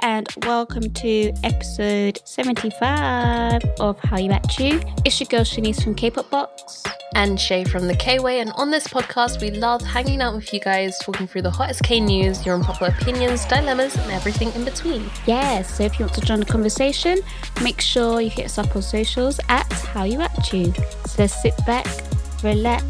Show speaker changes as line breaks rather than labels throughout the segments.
And welcome to episode 75 of Hallyu At You. It's your girl Shanice from K-Pop Box.
and Shai from the K Way. And on this podcast, we love hanging out with you guys, talking through the hottest K news, your unpopular opinions, dilemmas, and everything in between.
Yeah, so if you want to join the conversation, make sure you hit us up on socials at Hallyu At You. So sit back, relax,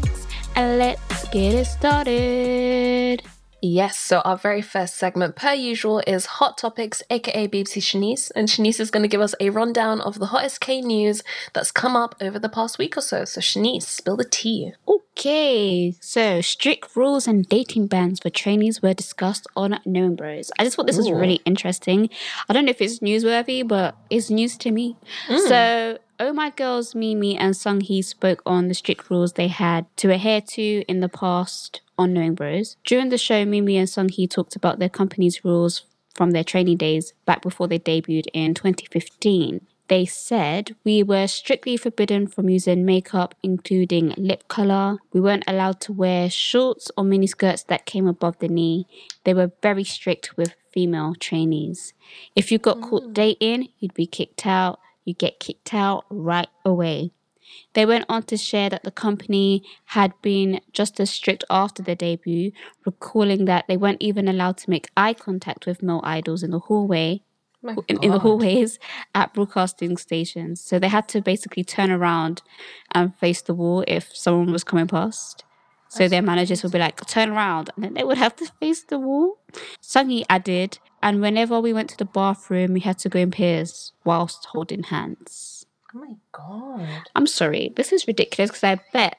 and let's get it started.
Yes, so our very first segment, per usual, is Hot Topics, aka BBC Shanice. And Shanice is going to give us a rundown of the hottest K news that's come up over the past week or so. So, Shanice, spill the tea.
Okay, so strict rules and dating bans for trainees were discussed on Knowing Bros. I just thought this was really interesting. I don't know if it's newsworthy, but it's news to me. Mm. So, Oh My Girls, Mimi and Seunghee spoke on the strict rules they had to adhere to in the past on Knowing Bros. During the show, Mimi and Seunghee talked about their company's rules from their training days back before they debuted in 2015. They said we were strictly forbidden from using makeup, including lip color. We weren't allowed to wear shorts or miniskirts that came above the knee. They were very strict with female trainees. If you got caught mm. dating, you'd be kicked out. You get kicked out right away. They went on to share that the company had been just as strict after their debut, recalling that they weren't even allowed to make eye contact with male idols in the hallway in, in the hallways at broadcasting stations. So they had to basically turn around and face the wall if someone was coming past. So their managers would be like, turn around, and then they would have to face the wall. Seunghee added, and whenever we went to the bathroom, we had to go in pairs whilst holding hands.
Oh my God.
I'm sorry, this is ridiculous because I bet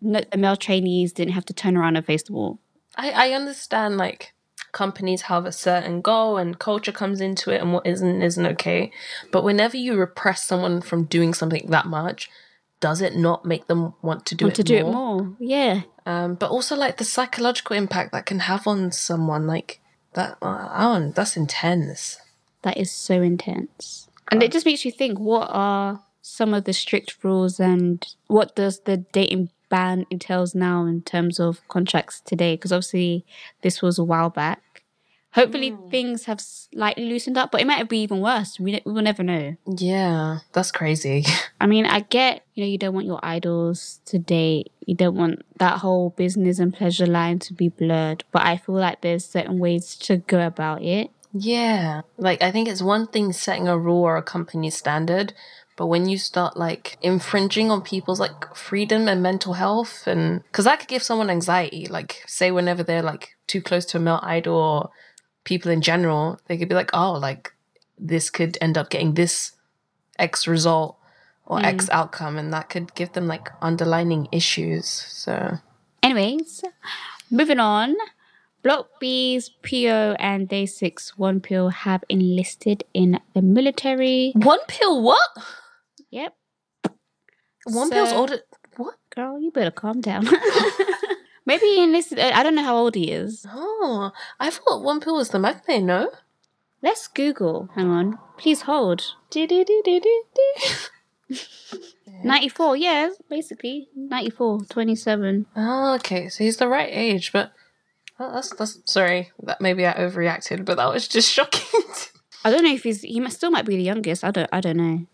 no, the male trainees didn't have to turn around and face the wall.
I, I understand, like, companies have a certain goal and culture comes into it and what isn't isn't okay. But whenever you repress someone from doing something that much, does it not make them want to do
Want
it
to do
more?
it more, yeah.
Um, but also like the psychological impact that can have on someone, like that. Uh, don't. That's intense.
That is so intense. And it just makes you think what are some of the strict rules and what does the dating ban entails now in terms of contracts today? Because obviously this was a while back. Hopefully things have slightly loosened up, but it might be even worse. We, we will never know.
Yeah, that's crazy.
I mean, I get, you know, you don't want your idols to date. You don't want that whole business and pleasure line to be blurred. But I feel like there's certain ways to go about it.
yeah, like I think it's one thing setting a rule or a company standard, but when you start like infringing on people's like freedom and mental health, and because that could give someone anxiety. Like, say whenever they're like too close to a male idol or people in general, they could be like, oh, like this could end up getting this X result or X mm. outcome, and that could give them like underlining issues. So.
Anyways, moving on. Block B's PO and Day 6 Wonpil have enlisted in the military.
One pill, what?
Yep.
One
So-
pill's older. What?
Girl, you better calm down. Maybe he enlisted. I don't know how old he is.
Oh, I thought Wonpil was the maknae, no?
Let's Google. Hang on. Please hold. 94, yeah, basically. 94, 27.
Oh, okay. So he's the right age, but oh, that's that's sorry. That maybe I overreacted, but that was just shocking.
I don't know if he's. He must, still might be the youngest. I don't. I don't know.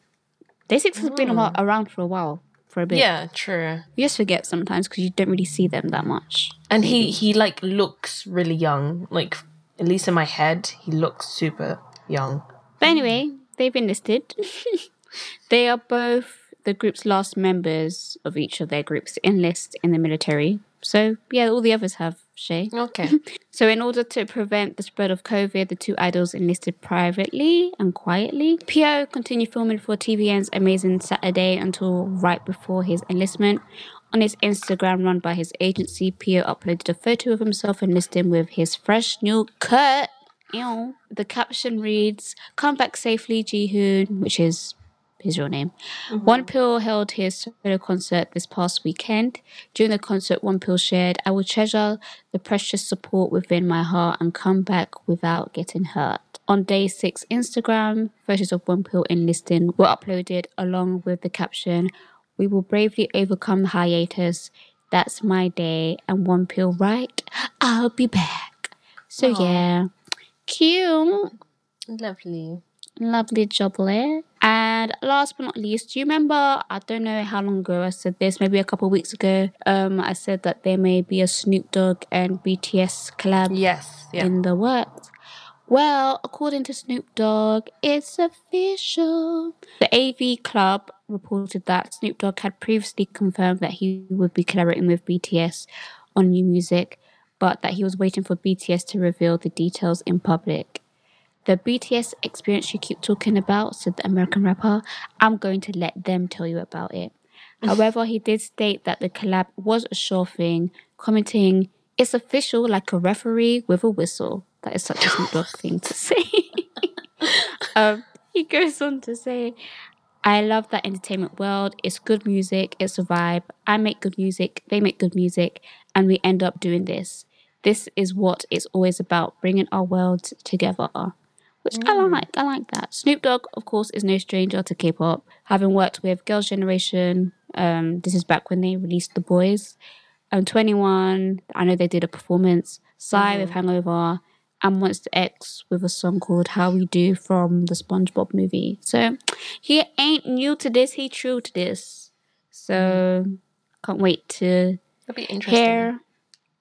Day six has been hmm. while, around for a while, for a bit.
yeah, true.
You just forget sometimes because you don't really see them that much.
And he he like looks really young. Like at least in my head, he looks super young.
But anyway, they've enlisted. they are both the group's last members of each of their groups enlist in the military. So yeah, all the others have Shai.
Okay.
So in order to prevent the spread of COVID, the two idols enlisted privately and quietly. P.O continued filming for TVN's Amazing Saturday until right before his enlistment. On his Instagram run by his agency, P.O uploaded a photo of himself him with his fresh new cut. Ew. The caption reads, Come back safely, Jihoon, which is his real name. Mm-hmm. Wonpil held his solo concert this past weekend. During the concert, Wonpil shared, I will treasure the precious support within my heart and come back without getting hurt. On day six Instagram, photos of Wonpil enlisting were uploaded along with the caption, We will bravely overcome the hiatus. That's my day. And Wonpil right, I'll be back. So yeah, cute.
Lovely.
Lovely job there. And last but not least, do you remember? I don't know how long ago I said this, maybe a couple of weeks ago. Um, I said that there may be a Snoop Dogg and BTS collab
Yes. Yeah.
in the works. Well, according to Snoop Dogg, it's official. The AV Club reported that Snoop Dogg had previously confirmed that he would be collaborating with BTS on new music, but that he was waiting for BTS to reveal the details in public. The BTS experience you keep talking about, said the American rapper, I'm going to let them tell you about it. However, he did state that the collab was a sure thing, commenting, It's official like a referee with a whistle. That is such a Snoop Dogg thing to say. um, he goes on to say, I love that entertainment world. It's good music, it's a vibe. I make good music, they make good music, and we end up doing this. This is what it's always about, bringing our worlds together. Which I like, I like that. Snoop Dogg, of course, is no stranger to K-pop, having worked with Girls' Generation. Um, this is back when they released The Boys. Um, 21, I know they did a performance. Psy with Hangover, and Monsta X with a song called How We Do from the SpongeBob movie. So he ain't new to this, he true to this. So can't wait to
be interesting.
hear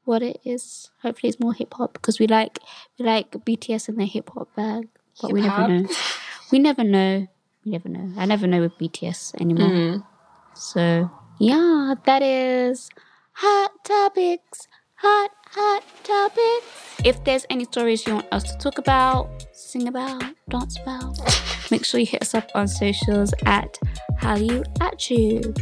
what it is. Hopefully it's more hip hop because we like we like BTS and their hip hop bag. But we never know. We never know. We never know. I never know with BTS anymore.
Mm.
So yeah, that is hot topics. Hot hot topics. If there's any stories you want us to talk about, sing about, dance about, make sure you hit us up on socials at Hallyu at you.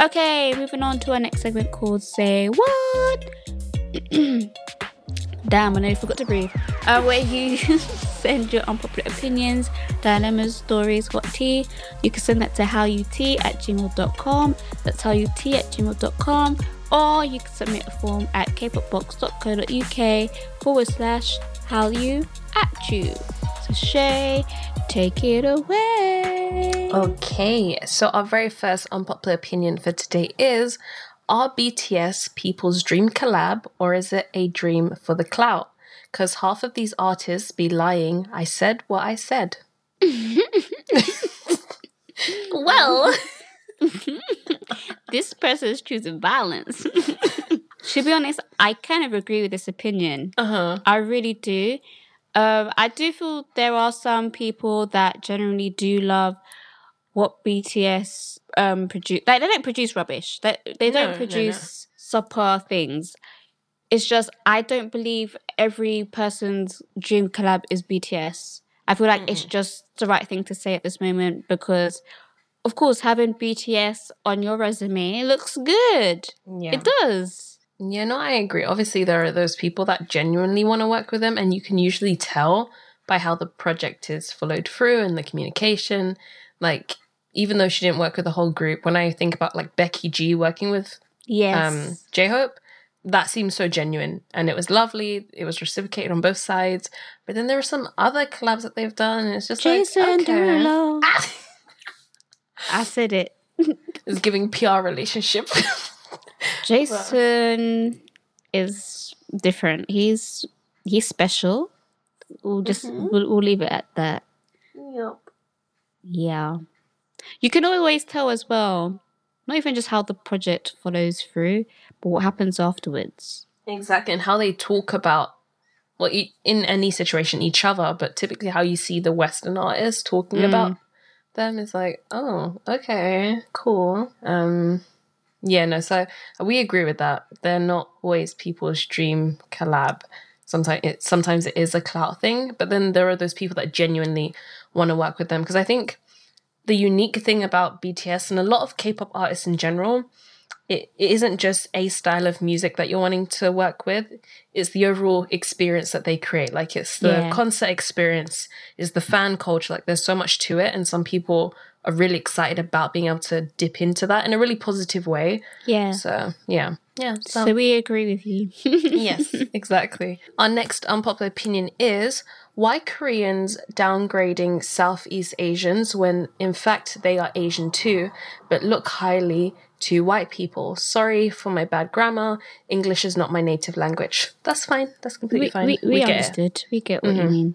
Okay, moving on to our next segment called Say What. Damn, I nearly forgot to breathe. Uh, where you send your unpopular opinions, dilemmas, stories, hot tea. You can send that to howut at gmail.com. That's howut at gmail.com. Or you can submit a form at kpopbox.co.uk forward slash hallyu at you. So Shai, take it away.
Okay, so our very first unpopular opinion for today is Are BTS people's dream collab or is it a dream for the clout? Because half of these artists be lying. I said what I said. well,
this person is choosing violence. to be honest, I kind of agree with this opinion.
uh huh.
I really do. Um, I do feel there are some people that generally do love what BTS um produce. Like they don't produce rubbish. They they
No, no,
don't
no.
produce subpar things. It's just I don't believe every person's dream collab is BTS. I feel like it's just the right thing to say at this moment because, of course, having BTS on your resume looks good.
Yeah.
It does.
Yeah, no, I agree. Obviously, there are those people that genuinely want to work with them, and you can usually tell by how the project is followed through and the communication. Like, even though she didn't work with the whole group, when I think about like Becky G working with
Yes.
um, J Hope, that seems so genuine and it was lovely. It was reciprocated on both sides. But then there are some other collabs that they've done, and it's just
Jason
like, okay.
Derulo. I said it.
it's giving PR relationship.
Jason is different. He's he's special. We'll just we'll, we'll leave it at that.
yep.
Yeah. You can always tell as well, not even just how the project follows through, but what happens afterwards.
Exactly, and how they talk about well, in any situation, each other, but typically how you see the Western artists talking about them is like, oh, okay, cool. Um, yeah, no, so we agree with that. They're not always people's dream collab. Sometimes it sometimes it is a clout thing, but then there are those people that genuinely want to work with them because I think the unique thing about BTS and a lot of K-pop artists in general it, it isn't just a style of music that you're wanting to work with. It's the overall experience that they create. Like it's the
Yeah.
concert experience is the fan culture. Like there's so much to it and some people are really excited about being able to dip into that in a really positive way
Yeah.
so yeah yeah so,
So we agree with you.
yes exactly our next unpopular opinion is why koreans downgrading southeast asians when in fact they are asian too but look highly to white people sorry for my bad grammar english is not my native language that's fine that's completely
we,
fine
we, we,
get it.
understood. We get what you mean.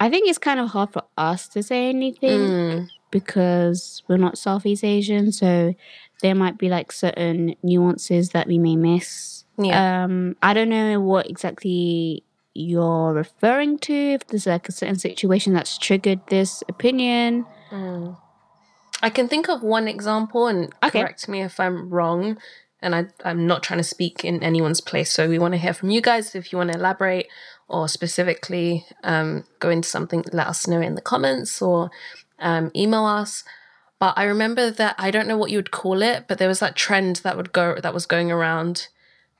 I think it's kind of hard for us to say anything
Mm.
Because we're not Southeast Asian, so there might be like certain nuances that we may miss.
Yeah.
Um, I don't know what exactly you're referring to. If there's like a certain situation that's triggered this opinion.
I can think of one example, and
Okay.
correct me if I'm wrong. And I, I'm not trying to speak in anyone's place, so we want to hear from you guys if you want to elaborate or specifically um, go into something. Let us know in the comments or um, email us. But I remember that I don't know what you would call it, but there was that trend that would go that was going around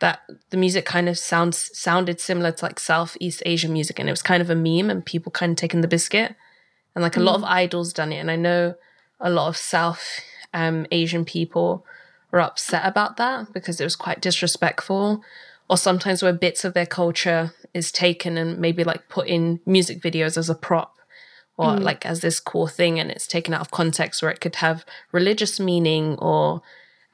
that the music kind of sounds sounded similar to like Southeast Asian music, and it was kind of a meme, and people kind of taking the biscuit, and like a lot of idols done it, and I know a lot of South um, Asian people were upset about that because it was quite disrespectful, or sometimes where bits of their culture is taken and maybe like put in music videos as a prop or like as this core thing and it's taken out of context where it could have religious meaning or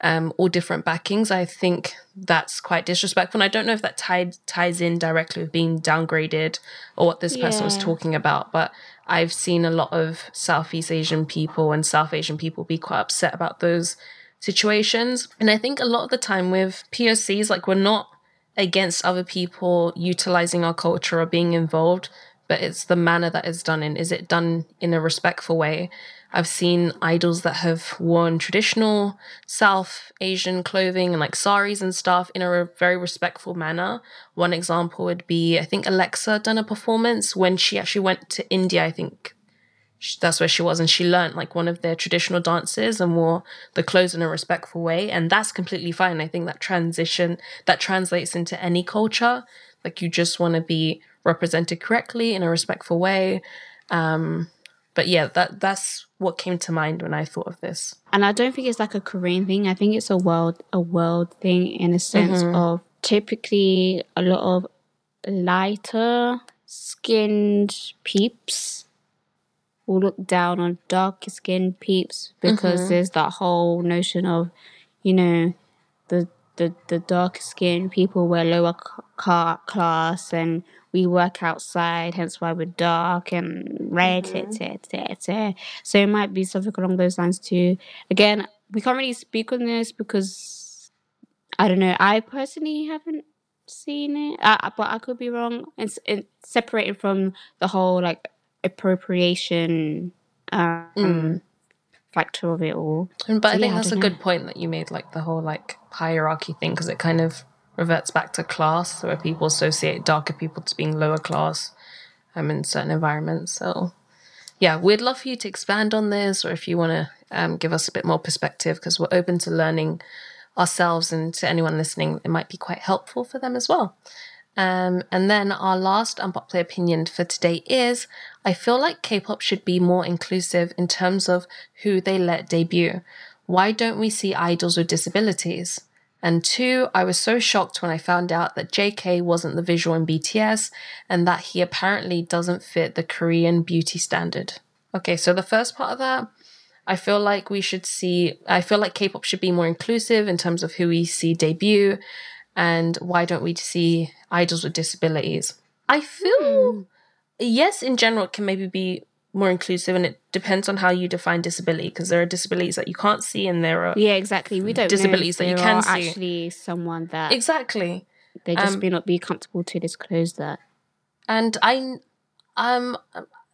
um, all different backings. I think that's quite disrespectful. And I don't know if that tied ties in directly with being downgraded or what this person was talking about, but I've seen a lot of Southeast Asian people and South Asian people be quite upset about those situations. And I think a lot of the time with POCs, like we're not against other people utilizing our culture or being involved, but it's the manner that it's done in. Is it done in a respectful way? I've seen idols that have worn traditional South Asian clothing and like saris and stuff in a very respectful manner. One example would be I think Alexa done a performance when she actually went to India. I think that's where she was, and she learnt like one of their traditional dances and wore the clothes in a respectful way, and that's completely fine. I think that transition that translates into any culture. Like you just want to be represented correctly in a respectful way. Um, but yeah, that that's what came to mind when I thought of this.
and I don't think it's like a Korean thing. I think it's a world a world thing in a sense of typically a lot of lighter skinned peeps will look down on darker skinned peeps because there's that whole notion of, you know, the the the darker skinned people wear lower c- class and we work outside, hence why we're dark and red. et cetera, et cetera. So it might be something along those lines too. Again, we can't really speak on this because I don't know. I personally haven't seen it, uh, but I could be wrong. It's, it's separated from the whole like appropriation um, factor of it all.
But I think
yeah,
that's a
don't
good point that you made, like the whole like hierarchy thing, because it kind of reverts back to class, where people associate darker people to being lower class, um, in certain environments. So, yeah, we'd love for you to expand on this, or if you want to um, give us a bit more perspective, because we're open to learning ourselves, and to anyone listening, it might be quite helpful for them as well. Um, and then our last unpopular opinion for today is I feel like K pop should be more inclusive in terms of who they let debut. Why don't we see idols with disabilities? And two, I was so shocked when I found out that JK wasn't the visual in BTS and that he apparently doesn't fit the Korean beauty standard. Okay, so the first part of that, I feel like we should see, I feel like K pop should be more inclusive in terms of who we see debut and why don't we see idols with disabilities? I feel, hmm. yes, in general, it can maybe be more inclusive and it depends on how you define disability because there are disabilities that you can't see and there are.
Yeah, exactly. We don't
Disabilities that you can see.
actually someone that
Exactly.
they just
um,
may not be comfortable to disclose that.
And I, um,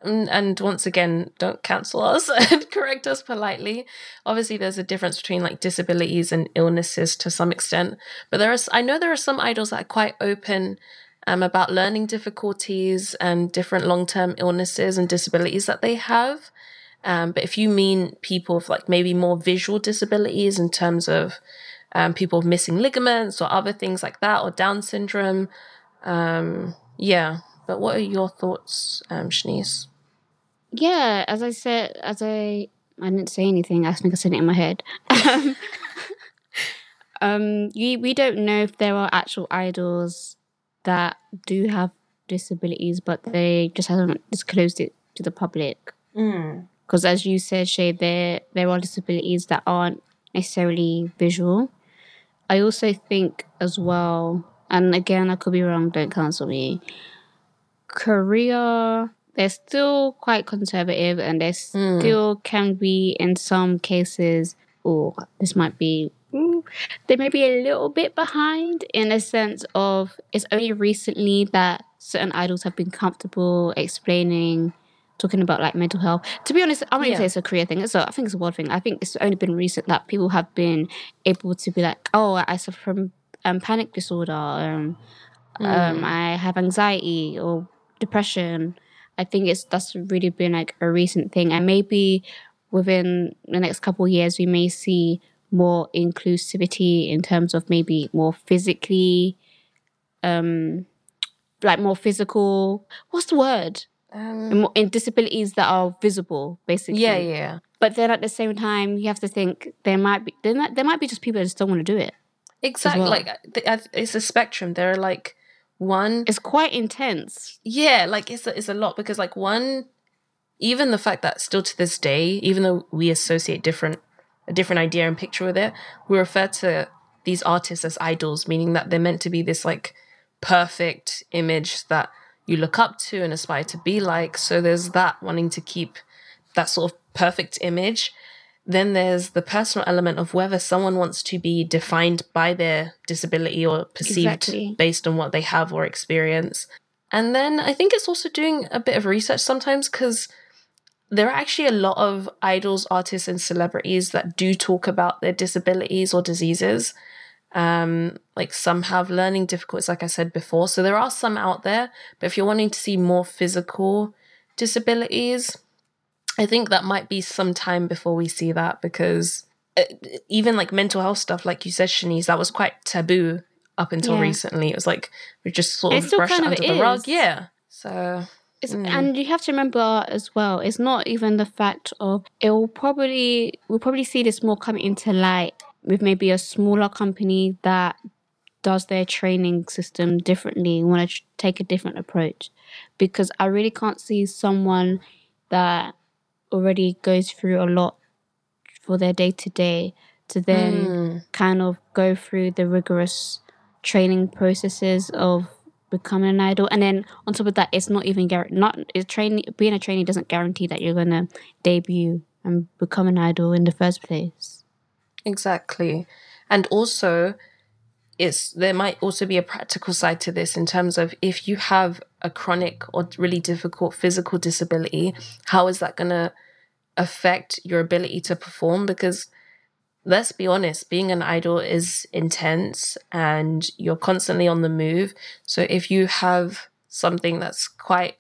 and and once again, don't cancel us and correct us politely. Obviously, there's a difference between like disabilities and illnesses to some extent, but there is. I know there are some idols that are quite open um, about learning difficulties and different long-term illnesses and disabilities that they have. Um, but if you mean people with like maybe more visual disabilities in terms of um, people with missing ligaments or other things like that, or Down syndrome. Um, yeah, but what are your thoughts, um, Shanice?
Yeah, as I said, as I I didn't say anything. I think I said it in my head. um, um, you, we don't know if there are actual idols that do have disabilities, but they just haven't disclosed it to the public. Hmm. Because as you said, Shai, there there are disabilities that aren't necessarily visual. I also think as well, and again, I could be wrong. Don't cancel me. Korea, they're still quite conservative, and they hmm. still can be in some cases. Or this might be. They may be a little bit behind in a sense of it's only recently that certain idols have been comfortable explaining talking about like mental health. To be honest, I wouldn't
Yeah.
say it's a career thing. It's a, I think it's a world thing. I think it's only been recent that people have been able to be like, oh, I suffer from um, panic disorder. Um, um, I have anxiety or depression. I think it's that's really been like a recent thing, and maybe within the next couple of years we may see more inclusivity in terms of maybe more physically, um, like more physical. What's the word? in, in disabilities that are visible, basically.
Yeah, yeah.
But then at the same time, you have to think there might be there might, there might be just people that just don't want to do it.
Exactly.
well.
Like it's a spectrum. There are like one
It's quite intense.
Yeah, like it's a, it's a lot because like one, even the fact that still to this day, even though we associate different a different idea and picture with it, we refer to these artists as idols, meaning that they're meant to be this like perfect image that you look up to and aspire to be like. So there's that wanting to keep that sort of perfect image. Then there's the personal element of whether someone wants to be defined by their disability or perceived
Exactly.
based on what they have or experience. And then I think it's also doing a bit of research sometimes because there are actually a lot of idols, artists, and celebrities that do talk about their disabilities or diseases. Um, like some have learning difficulties, like I said before. So there are some out there, but if you're wanting to see more physical disabilities, I think that might be some time before we see that because uh, even like mental health stuff, like you said, Shanice, that was quite taboo up until
Yeah.
recently. It was like we just sort of brushed it under the rug. Yeah. So Mm.
And you have to remember as well, it's not even the fact of it will probably we'll probably see this more coming into light with maybe a smaller company that does their training system differently, want to take a different approach. Because I really can't see someone that already goes through a lot for their day to day to then
Mm.
kind of go through the rigorous training processes of becoming an idol. And then on top of that it's not even guar- not it's training being a trainee doesn't guarantee that you're gonna debut and become an idol in the first place.
Exactly. And also it's there might also be a practical side to this in terms of if you have a chronic or really difficult physical disability, how is that to affect your ability to perform? Because let's be honest, being an idol is intense and you're constantly on the move. So if you have something that's quite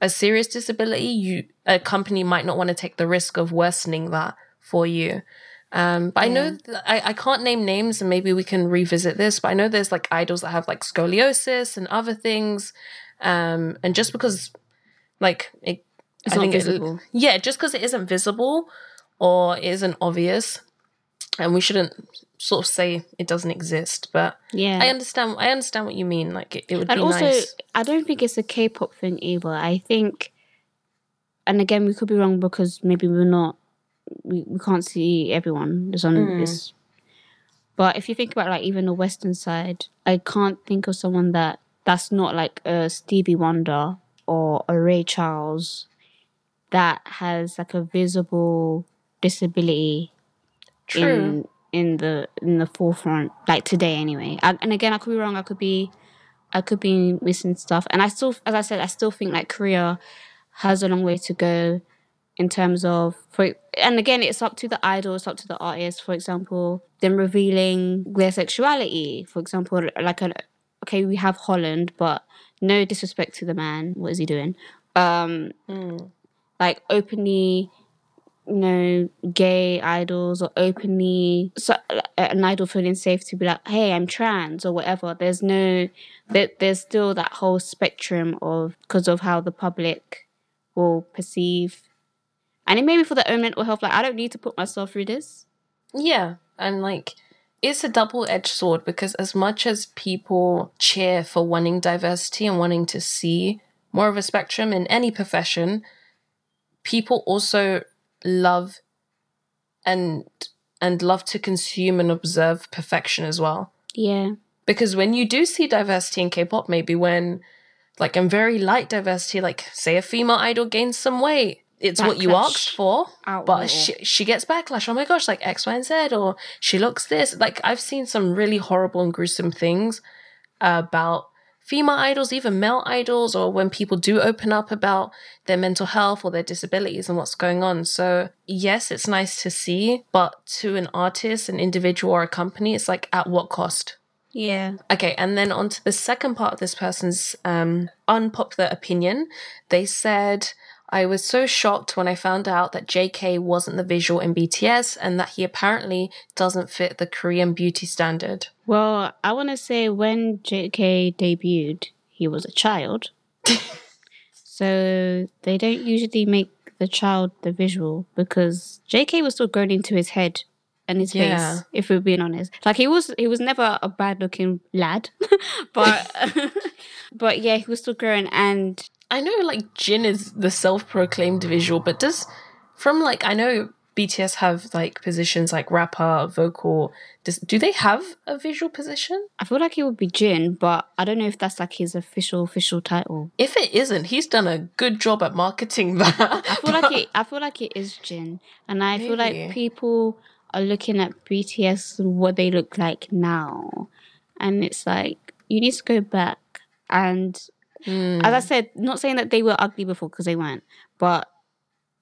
a serious disability, you a company might not want to take the risk of worsening that for you. Um, but I know th- I, I can't name names and maybe we can revisit this, but I know there's like idols that have like scoliosis and other things. Um, and just because like it,
It's
I
not
think it-
visible.
yeah, just because it isn't visible or isn't obvious, and we shouldn't sort of say it doesn't exist. But
yeah
I understand. I understand what you mean. Like it, it would
and
be
also
nice.
i don't think it's a k-pop thing either i think and again we could be wrong because maybe we're not we, we can't see everyone there's on
Mm.
this but if you think about like even the western side i can't think of someone that that's not like a stevie wonder or a ray charles that has like a visible disability
True.
in in the in the forefront like today anyway. I, and again i could be wrong. I could be i could be missing stuff. And i still as i said i still think like korea has a long way to go in terms of for and again it's up to the idol it's up to the artist. For example them revealing their sexuality. For example like a okay we have holland but no disrespect to the man. What is he doing? Um
Mm.
like openly you know, gay idols or openly so, an idol feeling safe to be like, hey, I'm trans or whatever. There's no, there, there's still that whole spectrum of because of how the public will perceive, and it may be for their own mental health. Like, I don't need to put myself through this.
Yeah, and like it's a double edged sword because as much as people cheer for wanting diversity and wanting to see more of a spectrum in any profession, people also love and and love to consume and observe perfection as well.
Yeah.
Because when you do see diversity in K-pop, maybe when like in very light diversity, like say a female idol gains some weight, it's what you asked for,
Out
but she she gets backlash. Oh my gosh, like X, Y, and Z, or she looks this. Like I've seen some really horrible and gruesome things about female idols, even male idols, or when people do open up about their mental health or their disabilities and what's going on. So yes, it's nice to see, but to an artist, an individual, or a company, it's like at what cost?
Yeah.
Okay, and then on to the second part of this person's um, unpopular opinion. They said, I was so shocked when I found out that JK wasn't the visual in BTS and that he apparently doesn't fit the Korean beauty standard.
Well, I want to say when JK debuted, he was a child. so they don't usually make the child the visual because JK was still growing into his head and his
Yeah.
face, if we're being honest. Like he was he was never a bad looking lad. but but yeah, he was still growing and
I know like Jin is the self-proclaimed visual, but does from like I know BTS have like positions like rapper, vocal. Does, do they have a visual position?
I feel like it would be Jin, but I don't know if that's like his official official title.
If it isn't, he's done a good job at marketing that.
I feel like it. I feel like it is Jin, and I feel like people are looking at BTS and what they look like now, and it's like you need to go back. And
Hmm.
as I said, not saying that they were ugly before because they weren't, but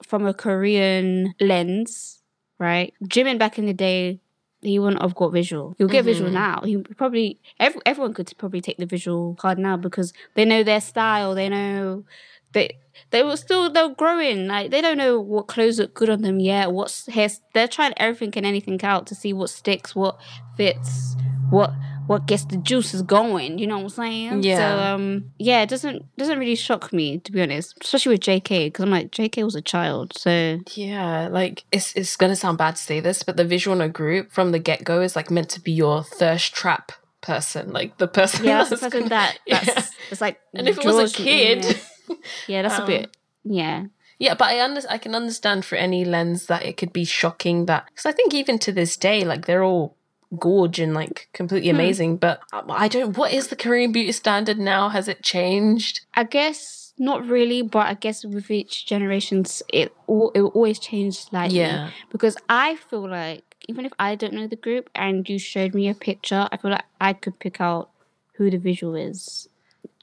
from a Korean lens, right? Jimin back in the day. He wouldn't have got visual. He'll get visual now. He probably every, everyone could probably take the visual card now because they know their style. They know they they were still they're growing. Like they don't know what clothes look good on them yet. What's hair? They're trying everything and anything out to see what sticks, what fits, what what gets the juices going. You know what I'm saying?
Yeah.
So um yeah, it doesn't doesn't really shock me to be honest, especially with J.K. because I'm like J.K. was a child, so
Yeah, like it's it's gonna sound bad to say this, but the visual in a group from the get go is like meant to be your thirst trap person, like the person.
yeah, that's the person that that's
Yeah.
it's like
And if it was a kid,
yeah, yeah that's
um,
a bit yeah.
yeah, but I under I can understand for any lens that it could be shocking that because I think even to this day, like they're all gorge and like completely
Hmm.
amazing, but I don't. What is the Korean beauty standard now? Has it changed?
I guess not really, but I guess with each generations, it al- it will always change slightly.
Yeah.
Because I feel like even if I don't know the group and you showed me a picture, I feel like I could pick out who the visual is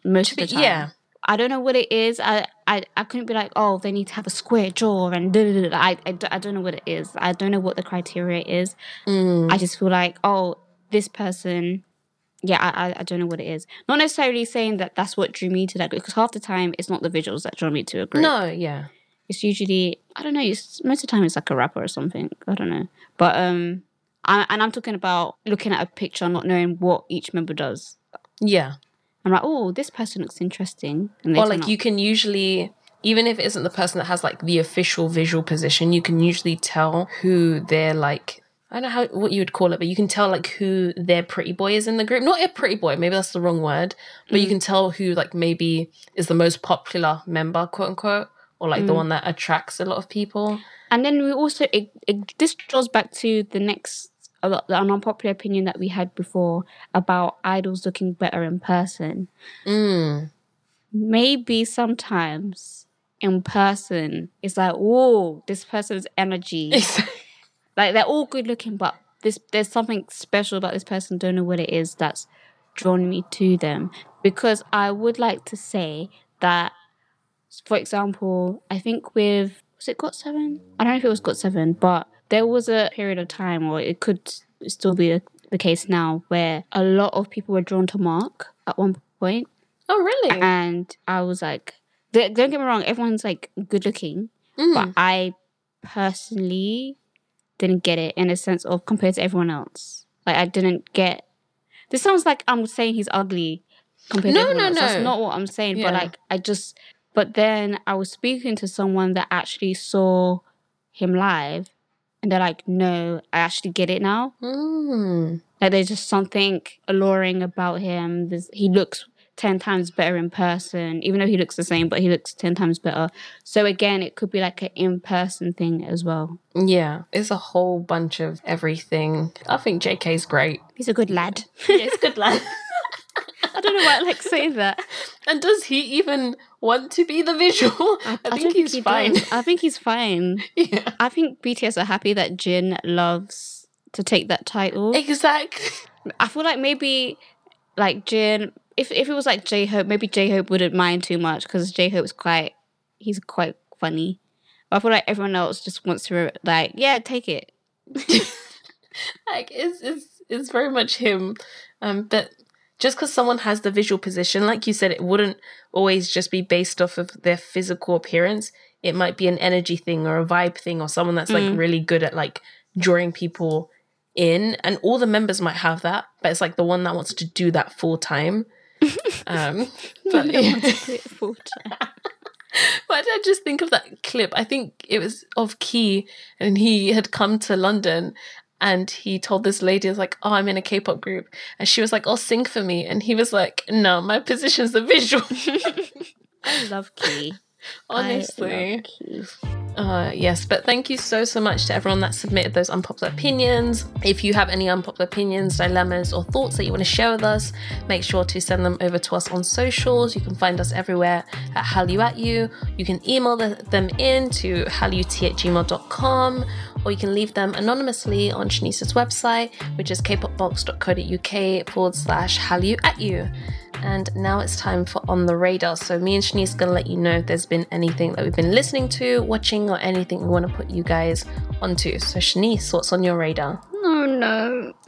most of the time.
Yeah,
I don't know what it is. I, I, I couldn't be like, oh, they need to have a square jaw and da, da, da, da. I, I, I don't know what it is. I don't know what the criteria is.
Mm.
I just feel like, oh, this person, yeah, I, I, I don't know what it is. Not necessarily saying that that's what drew me to that group, because half the time it's not the visuals that draw me to a group.
no, yeah,
It's usually, I don't know, it's, most of the time it's like a rapper or something. I don't know. But, um, I, and I'm talking about looking at a picture, and not knowing what each member does.
yeah.
I'm like, oh, this person looks interesting. And
Or like you can usually, even if it isn't the person that has like the official visual position, you can usually tell who they're like. I don't know how what you would call it, but you can tell like who their pretty boy is in the group. Not a pretty boy, maybe that's the wrong word, but you mm. can tell who like maybe is the most popular member, quote unquote, or like the mm. one that attracts a lot of people.
And then we also it, it, this draws back to the next a lot an unpopular opinion that we had before about idols looking better in person.
Mm.
Maybe sometimes in person it's like, whoa, this person's energy. like they're all good looking, but this there's something special about this person. Don't know what it is that's drawn me to them. Because I would like to say that, for example, I think with was it Got Seven? I don't know if it was Got Seven, but there was a period of time, or it could still be the, case now, where a lot of people were drawn to Mark at one point,
oh really?
and I was like, don't get me wrong, everyone's like good looking,
Mm.
but I personally didn't get it in a sense of compared to everyone else. Like I didn't get. This sounds like I'm saying he's ugly compared
No,
to everyone
no,
else. That's
no.
not what I'm saying.
Yeah.
But like I just. But then I was speaking to someone that actually saw him live, and they're like, "No, I actually get it now.
Mm.
Like there's just something alluring about him. There's, he looks ten times better in person, even though he looks the same, but he looks ten times better. So again, it could be like an in-person thing as well.
Yeah, it's a whole bunch of everything. I think JK's great.
He's a good lad.
He's a good lad.
I don't know why I like saying that.
And does he even want to be the visual? I, think
don't
he's
he
fine.
does. I think he's fine.
yeah.
I think BTS are happy that Jin loves to take that title.
Exactly.
I feel like maybe like Jin, if if it was like J Hope, maybe J Hope wouldn't mind too much because J Hope's quite he's quite funny. But I feel like everyone else just wants to like yeah take it.
Like it's it's it's very much him. Um, but just because someone has the visual position, like you said, it wouldn't always just be based off of their physical appearance. It might be an energy thing or a vibe thing or someone that's like really good at like drawing people in. And all the members might have that, but it's like the one that wants to do that full time. um, but Why did I just think of that clip? I think it was of Key, and he had come to London, and he told this lady, "was like, oh, I'm in a K-pop group," and she was like, "Oh, sing for me," and he was like, "No, my position's the visual."
I love Key.
Honestly, uh, yes, but thank you so so much to everyone that submitted those unpopular opinions. If you have any unpopular opinions, dilemmas, or thoughts that you want to share with us, make sure to send them over to us on socials. You can find us everywhere at Hallyu at You. You can email the, them in to hallut at gmail.com or you can leave them anonymously on Shanice's website, which is kpopbox.co.uk forward slash Hallyu at You. And now it's time for On the Radar. So, me and Shanice are going to let you know if there's been anything that we've been listening to, watching, or anything we want to put you guys onto. So, Shanice, what's on your radar?
Oh no.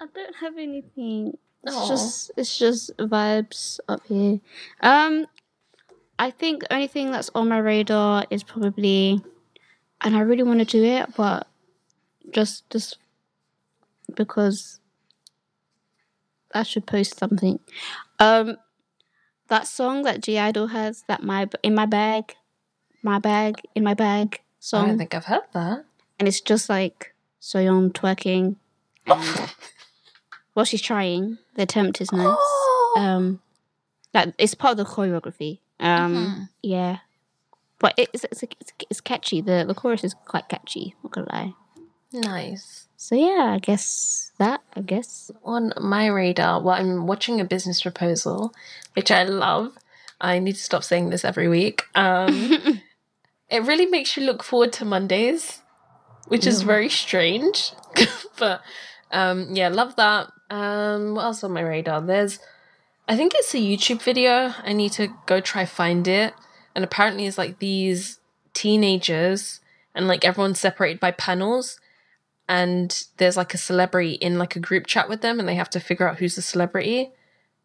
I don't have anything. It's
Aw.
just it's just vibes up here. Um I think the only thing that's on my radar is probably and I really want to do it, but just just because I should post something. Um that song that G Idol has, that my in my bag, my bag, in my bag song.
I don't think I've heard that.
and it's just like Soyeon twerking. And, well, she's trying. The attempt is nice.
Oh.
Um, that it's part of the choreography. Um, yeah, but it's it's, it's it's catchy. The the chorus is quite catchy. Not gonna lie.
Nice.
So yeah, I guess that. I guess.
On my radar, well, I'm watching a business proposal, which I love. I need to stop saying this every week. Um, it really makes you look forward to Mondays, which is very strange. but um, yeah, love that. Um, what else on my radar? There's, I think it's a YouTube video. I need to go try find it. And apparently, it's like these teenagers, and like everyone's separated by panels. And there's like a celebrity in like a group chat with them, and they have to figure out who's the celebrity.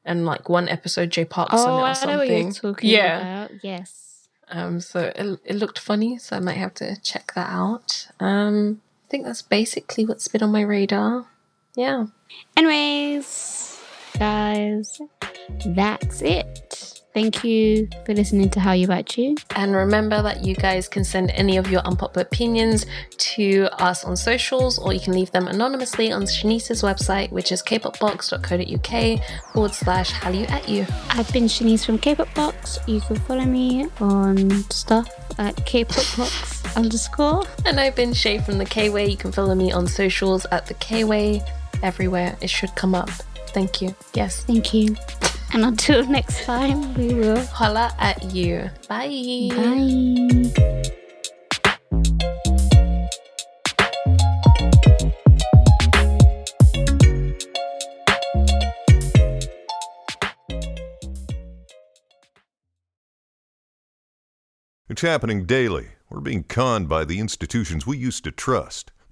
And like one episode, Jay Park's
Oh,
on it or
I
something.
know what you're talking
yeah.
about. Yes.
Um, so it, it looked funny, so I might have to check that out. Um, I think that's basically what's been on my radar. Yeah.
Anyways, guys, that's it. Thank you for listening to Hallyu About You.
And remember that you guys can send any of your unpopular opinions to us on socials, or you can leave them anonymously on Shanice's website, which is kpopbox.co.uk forward slash Hallyu at you.
I've been Shanice from K-pop You can follow me on stuff at K-pop Box underscore.
And I've been Shai from the K Way. You can follow me on socials at the K Way. Everywhere it should come up. Thank you. Yes.
Thank you. And until next time, we will.
Holla at you. Bye.
Bye.
It's happening daily. We're being conned by the institutions we used to trust.